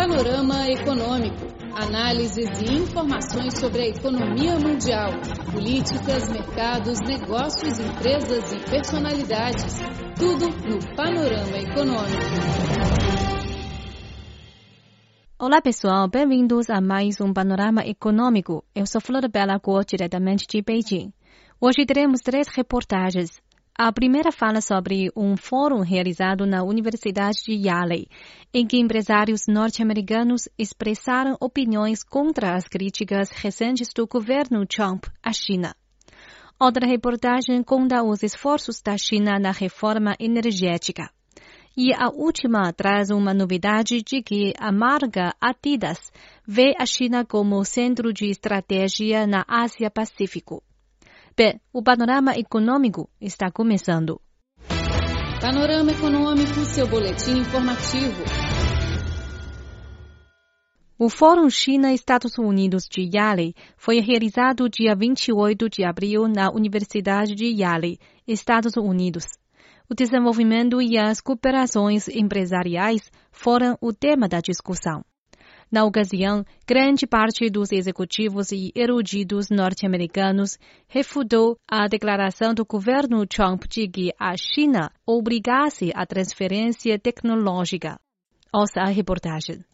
Panorama Econômico. Análises e informações sobre a economia mundial, políticas, mercados, negócios, empresas e personalidades. Tudo no Panorama Econômico. Olá pessoal, bem-vindos a mais um Panorama Econômico. Eu sou Flor Bela Guo, diretamente de Beijing. Hoje teremos três reportagens. A primeira fala sobre um fórum realizado na Universidade de Yale, em que empresários norte-americanos expressaram opiniões contra as críticas recentes do governo Trump à China. Outra reportagem conta os esforços da China na reforma energética. E a última traz uma novidade de que a marca Adidas vê a China como centro de estratégia na Ásia-Pacífico. O panorama econômico está começando. Panorama Econômico, seu boletim informativo. O Fórum China-Estados Unidos de Yale foi realizado dia 28 de abril na Universidade de Yale, Estados Unidos. O desenvolvimento e as cooperações empresariais foram o tema da discussão. Na ocasião, grande parte dos executivos e eruditos norte-americanos refutou a declaração do governo Trump de que a China obrigasse a transferência tecnológica. Ouça a reportagem.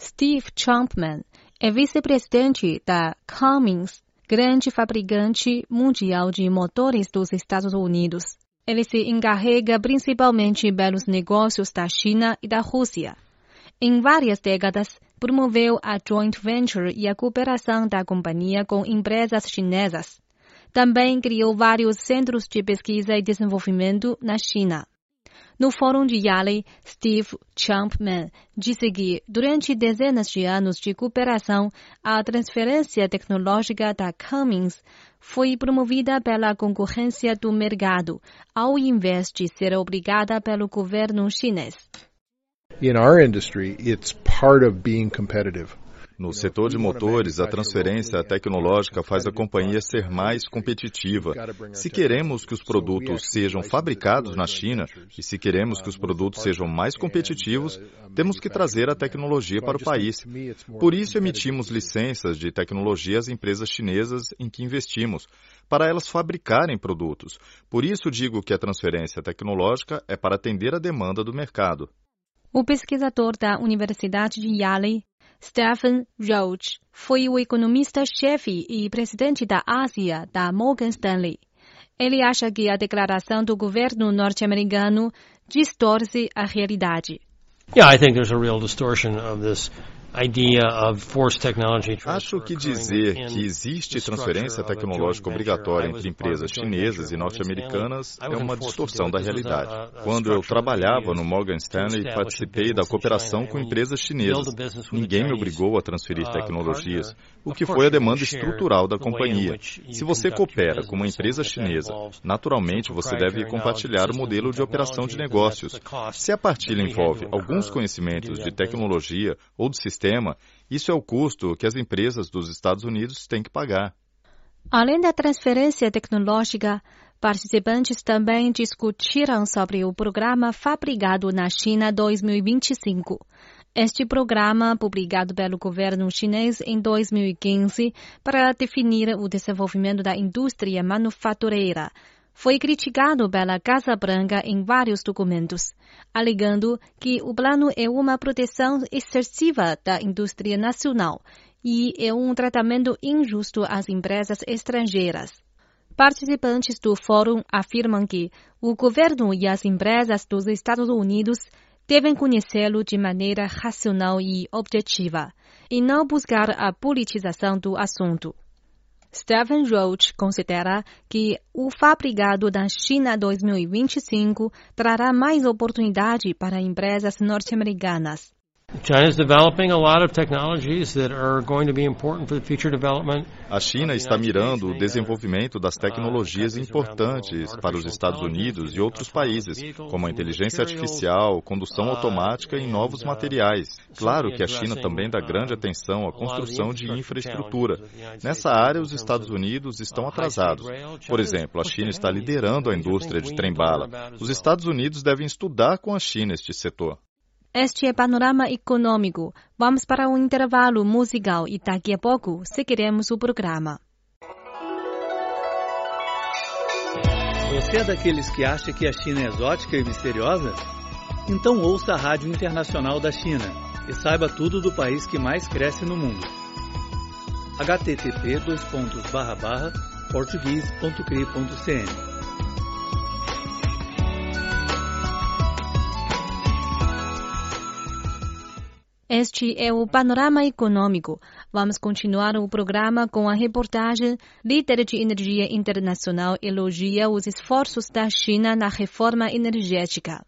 Steve Trumpman é vice-presidente da Cummins, grande fabricante mundial de motores dos Estados Unidos. Ele se encarrega principalmente pelos negócios da China e da Rússia. Em várias décadas, promoveu a joint venture e a cooperação da companhia com empresas chinesas. Também criou vários centros de pesquisa e desenvolvimento na China. No Fórum de Yale, Steve Champman disse que, durante dezenas de anos de cooperação, a transferência tecnológica da Cummins foi promovida pela concorrência do mercado, ao invés de ser obrigada pelo governo chinês. No setor de motores, a transferência tecnológica faz a companhia ser mais competitiva. Se queremos que os produtos sejam fabricados na China e se queremos que os produtos sejam mais competitivos, temos que trazer a tecnologia para o país. Por isso, emitimos licenças de tecnologia às empresas chinesas em que investimos, para elas fabricarem produtos. Por isso, digo que a transferência tecnológica é para atender a demanda do mercado. O pesquisador da Universidade de Yale, Stephen Roach, foi o economista-chefe e presidente da Ásia da Morgan Stanley. Ele acha que a declaração do governo norte-americano distorce a realidade. Yeah, I think there's a real distortion of this Acho que dizer que existe transferência tecnológica obrigatória entre empresas chinesas e norte-americanas é uma distorção da realidade. Quando eu trabalhava no Morgan Stanley, participei da cooperação com empresas chinesas. Ninguém me obrigou a transferir tecnologias, o que foi a demanda estrutural da companhia. Se você coopera com uma empresa chinesa, naturalmente você deve compartilhar o modelo de operação de negócios. Se a partilha envolve alguns conhecimentos de tecnologia ou de sistema, sistema, isso é o custo que as empresas dos Estados Unidos têm que pagar. Além da transferência tecnológica, participantes também discutiram sobre o programa Fabricado na China 2025. Este programa, publicado pelo governo chinês em 2015 para definir o desenvolvimento da indústria manufatureira, foi criticado pela Casa Branca em vários documentos, alegando que o plano é uma proteção excessiva da indústria nacional e é um tratamento injusto às empresas estrangeiras. Participantes do fórum afirmam que o governo e as empresas dos Estados Unidos devem conhecê-lo de maneira racional e objetiva, e não buscar a politização do assunto. Stephen Roach considera que o fabricado da China 2025 trará mais oportunidade para empresas norte-americanas. A China está mirando o desenvolvimento das tecnologias importantes para os Estados Unidos e outros países, como a inteligência artificial, condução automática e novos materiais. Claro que a China também dá grande atenção à construção de infraestrutura. Nessa área, os Estados Unidos estão atrasados. Por exemplo, a China está liderando a indústria de trem-bala. Os Estados Unidos devem estudar com a China este setor. Este é Panorama Econômico. Vamos para um intervalo musical e daqui a pouco seguiremos o programa. Você é daqueles que acha que a China é exótica e misteriosa? Então ouça a Rádio Internacional da China e saiba tudo do país que mais cresce no mundo. http português.cri.cn Este é o Panorama Econômico. Vamos continuar o programa com a reportagem Líder de Energia Internacional elogia os esforços da China na reforma energética.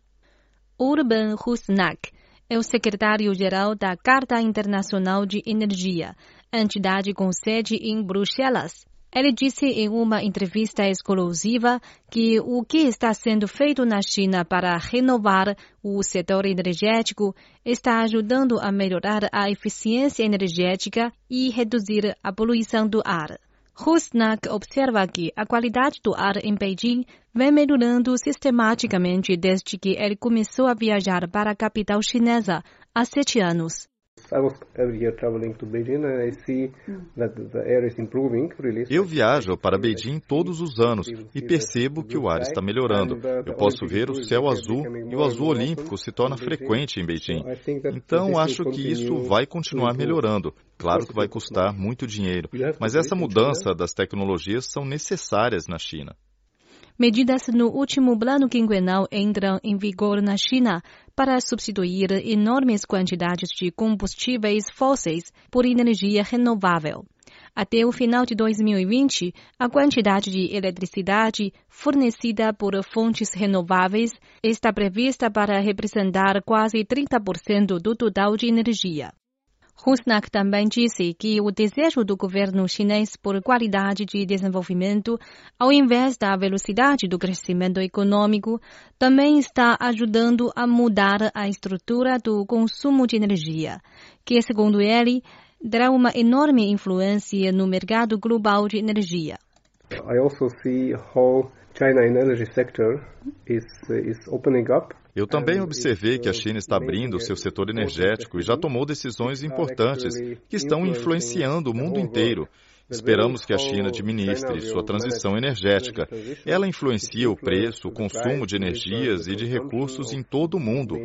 Urban Husnak é o secretário-geral da Carta Internacional de Energia, entidade com sede em Bruxelas. Ele disse em uma entrevista exclusiva que o que está sendo feito na China para renovar o setor energético está ajudando a melhorar a eficiência energética e reduzir a poluição do ar. Husnak observa que a qualidade do ar em Beijing vem melhorando sistematicamente desde que ele começou a viajar para a capital chinesa há sete anos. Eu viajo para Beijing todos os anos e percebo que o ar está melhorando. Uh, Eu posso ver o céu azul e o azul olímpico se torna frequente em Beijing. Então acho que isso vai continuar melhorando. Claro que vai custar muito dinheiro, mas essa mudança das tecnologias são necessárias na China. Medidas no último plano quinquenal entram em vigor na China para substituir enormes quantidades de combustíveis fósseis por energia renovável. Até o final de 2020, a quantidade de eletricidade fornecida por fontes renováveis está prevista para representar quase 30% do total de energia. Husnak também disse que o desejo do governo chinês por qualidade de desenvolvimento, ao invés da velocidade do crescimento econômico, também está ajudando a mudar a estrutura do consumo de energia, que, segundo ele, terá uma enorme influência no mercado global de energia. I also see how China energy sector is, is opening up eu também observei que a China está abrindo seu setor energético e já tomou decisões importantes que estão influenciando o mundo inteiro. Esperamos que a China administre sua transição energética. Ela influencia o preço, o consumo de energias e de recursos em todo o mundo.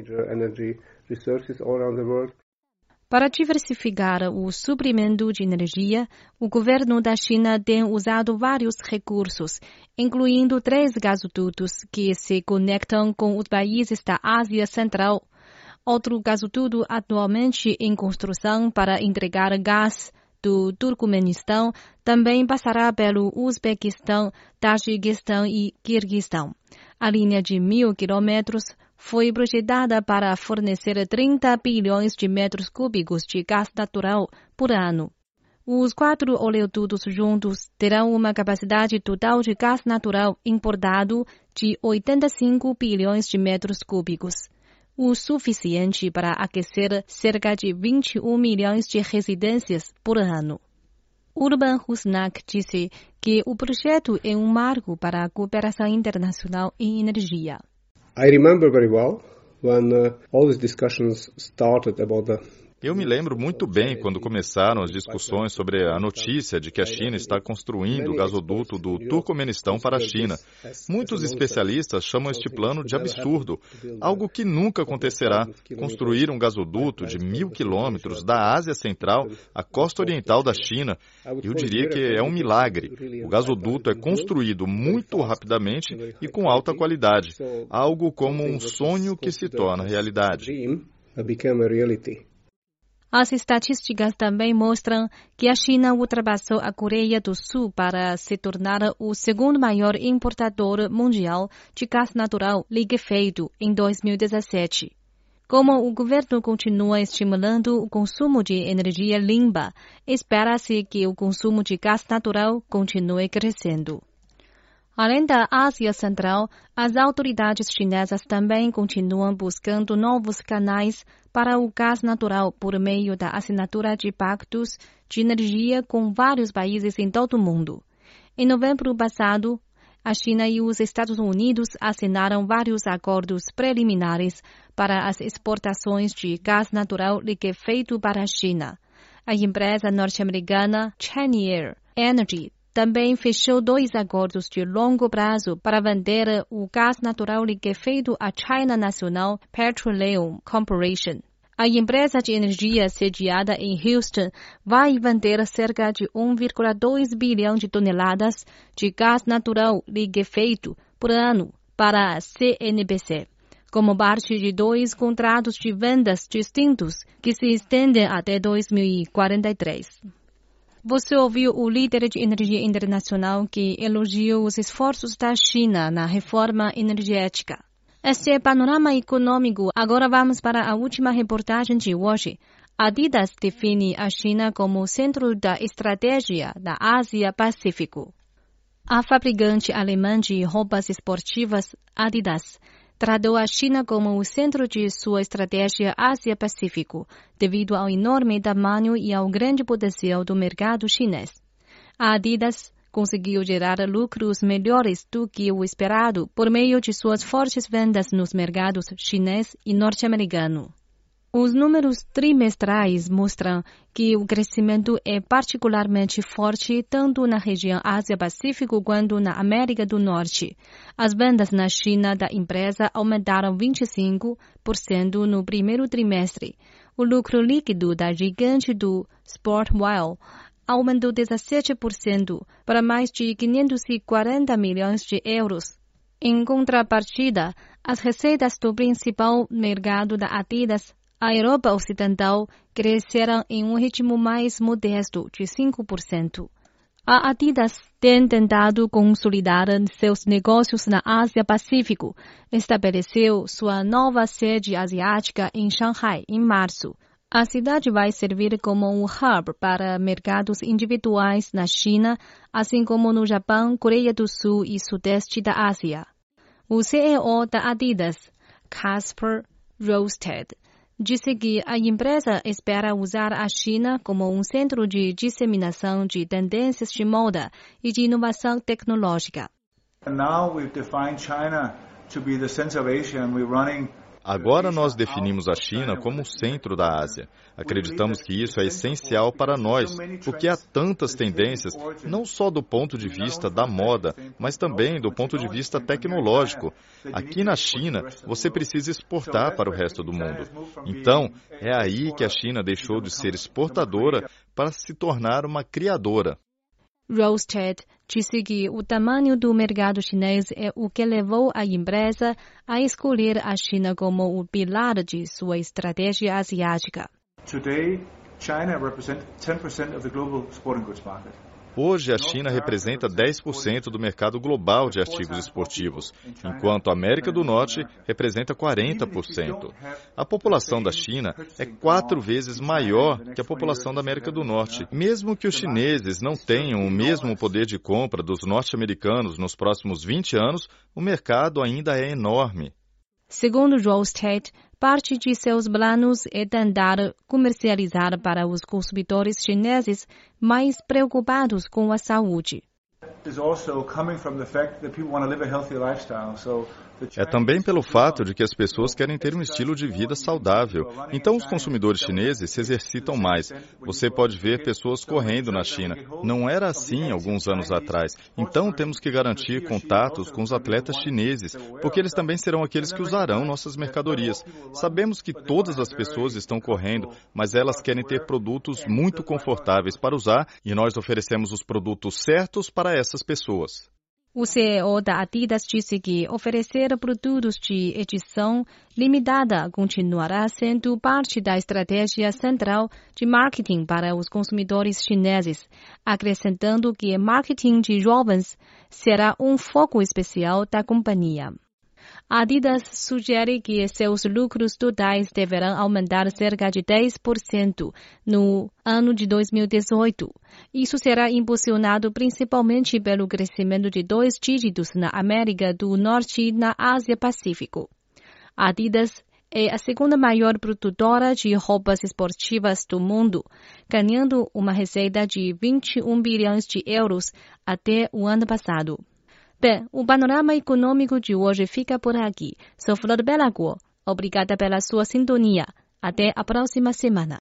Para diversificar o suprimento de energia, o governo da China tem usado vários recursos, incluindo três gasodutos que se conectam com os países da Ásia Central. Outro gasoduto atualmente em construção para entregar gás do Turcomenistão também passará pelo Uzbequistão, Tajiquistão e Quirguistão. A linha de mil quilômetros foi projetada para fornecer 30 bilhões de metros cúbicos de gás natural por ano. Os quatro oleodutos juntos terão uma capacidade total de gás natural importado de 85 bilhões de metros cúbicos, o suficiente para aquecer cerca de 21 milhões de residências por ano. Urban Husnak disse que o projeto é um marco para a cooperação internacional em energia. I remember very well when uh, all these discussions started about the eu me lembro muito bem quando começaram as discussões sobre a notícia de que a China está construindo o gasoduto do Turcomenistão para a China. Muitos especialistas chamam este plano de absurdo, algo que nunca acontecerá. Construir um gasoduto de mil quilômetros da Ásia Central à costa oriental da China, eu diria que é um milagre. O gasoduto é construído muito rapidamente e com alta qualidade, algo como um sonho que se torna realidade. As estatísticas também mostram que a China ultrapassou a Coreia do Sul para se tornar o segundo maior importador mundial de gás natural liquefeito em 2017. Como o governo continua estimulando o consumo de energia limpa, espera-se que o consumo de gás natural continue crescendo. Além da Ásia Central, as autoridades chinesas também continuam buscando novos canais para o gás natural por meio da assinatura de pactos de energia com vários países em todo o mundo. Em novembro passado, a China e os Estados Unidos assinaram vários acordos preliminares para as exportações de gás natural liquefeito para a China. A empresa norte-americana Cheniere Energy também fechou dois acordos de longo prazo para vender o gás natural liquefeito à China National Petroleum Corporation. A empresa de energia sediada em Houston vai vender cerca de 1,2 bilhão de toneladas de gás natural liquefeito por ano para a CNBC, como parte de dois contratos de vendas distintos que se estendem até 2043. Você ouviu o líder de energia internacional que elogiou os esforços da China na reforma energética. Este é panorama econômico. Agora vamos para a última reportagem de hoje. Adidas define a China como centro da estratégia da Ásia-Pacífico. A fabricante alemã de roupas esportivas Adidas tratou a China como o centro de sua estratégia Ásia-Pacífico, devido ao enorme tamanho e ao grande potencial do mercado chinês. A Adidas conseguiu gerar lucros melhores do que o esperado por meio de suas fortes vendas nos mercados chinês e norte-americano. Os números trimestrais mostram que o crescimento é particularmente forte tanto na região Ásia-Pacífico quanto na América do Norte. As vendas na China da empresa aumentaram 25% no primeiro trimestre. O lucro líquido da gigante do Sportwell aumentou 17% para mais de 540 milhões de euros. Em contrapartida, as receitas do principal mercado da Adidas, a Europa Ocidental, cresceram em um ritmo mais modesto, de 5%. A Adidas tem tentado consolidar seus negócios na Ásia-Pacífico. Estabeleceu sua nova sede asiática em Shanghai em março. A cidade vai servir como um hub para mercados individuais na China, assim como no Japão, Coreia do Sul e Sudeste da Ásia. O CEO da Adidas, Casper Rosted, disse que a empresa espera usar a China como um centro de disseminação de tendências de moda e de inovação tecnológica. Now we've defined China to be the center of Asia and we're running Agora nós definimos a China como o centro da Ásia. Acreditamos que isso é essencial para nós, porque há tantas tendências, não só do ponto de vista da moda, mas também do ponto de vista tecnológico. Aqui na China, você precisa exportar para o resto do mundo. Então, é aí que a China deixou de ser exportadora para se tornar uma criadora. Rosted disse que o tamanho do mercado chinês é o que levou a empresa a escolher a China como o pilar de sua estratégia asiática. Today, China represents 10% of the global sporting goods market. Hoje, a China representa 10% do mercado global de artigos esportivos, enquanto a América do Norte representa 40%. A população da China é quatro vezes maior que a população da América do Norte. Mesmo que os chineses não tenham o mesmo poder de compra dos norte-americanos nos próximos 20 anos, o mercado ainda é enorme. Segundo Joe State, parte de seus planos é tentar comercializar para os consumidores chineses mais preocupados com a saúde. É também pelo fato de que as pessoas querem ter um estilo de vida saudável. Então, os consumidores chineses se exercitam mais. Você pode ver pessoas correndo na China. Não era assim alguns anos atrás. Então, temos que garantir contatos com os atletas chineses, porque eles também serão aqueles que usarão nossas mercadorias. Sabemos que todas as pessoas estão correndo, mas elas querem ter produtos muito confortáveis para usar e nós oferecemos os produtos certos para pessoas. O CEO da Adidas disse que oferecer produtos de edição limitada continuará sendo parte da estratégia central de marketing para os consumidores chineses, acrescentando que marketing de jovens será um foco especial da companhia. A Adidas sugere que seus lucros totais deverão aumentar cerca de 10% no ano de 2018. Isso será impulsionado principalmente pelo crescimento de dois dígitos na América do Norte e na Ásia-Pacífico. A Adidas é a segunda maior produtora de roupas esportivas do mundo, ganhando uma receita de 21 bilhões de euros até o ano passado. Bem, o panorama econômico de hoje fica por aqui. Sou Flor Belagor. Obrigada pela sua sintonia. Até a próxima semana.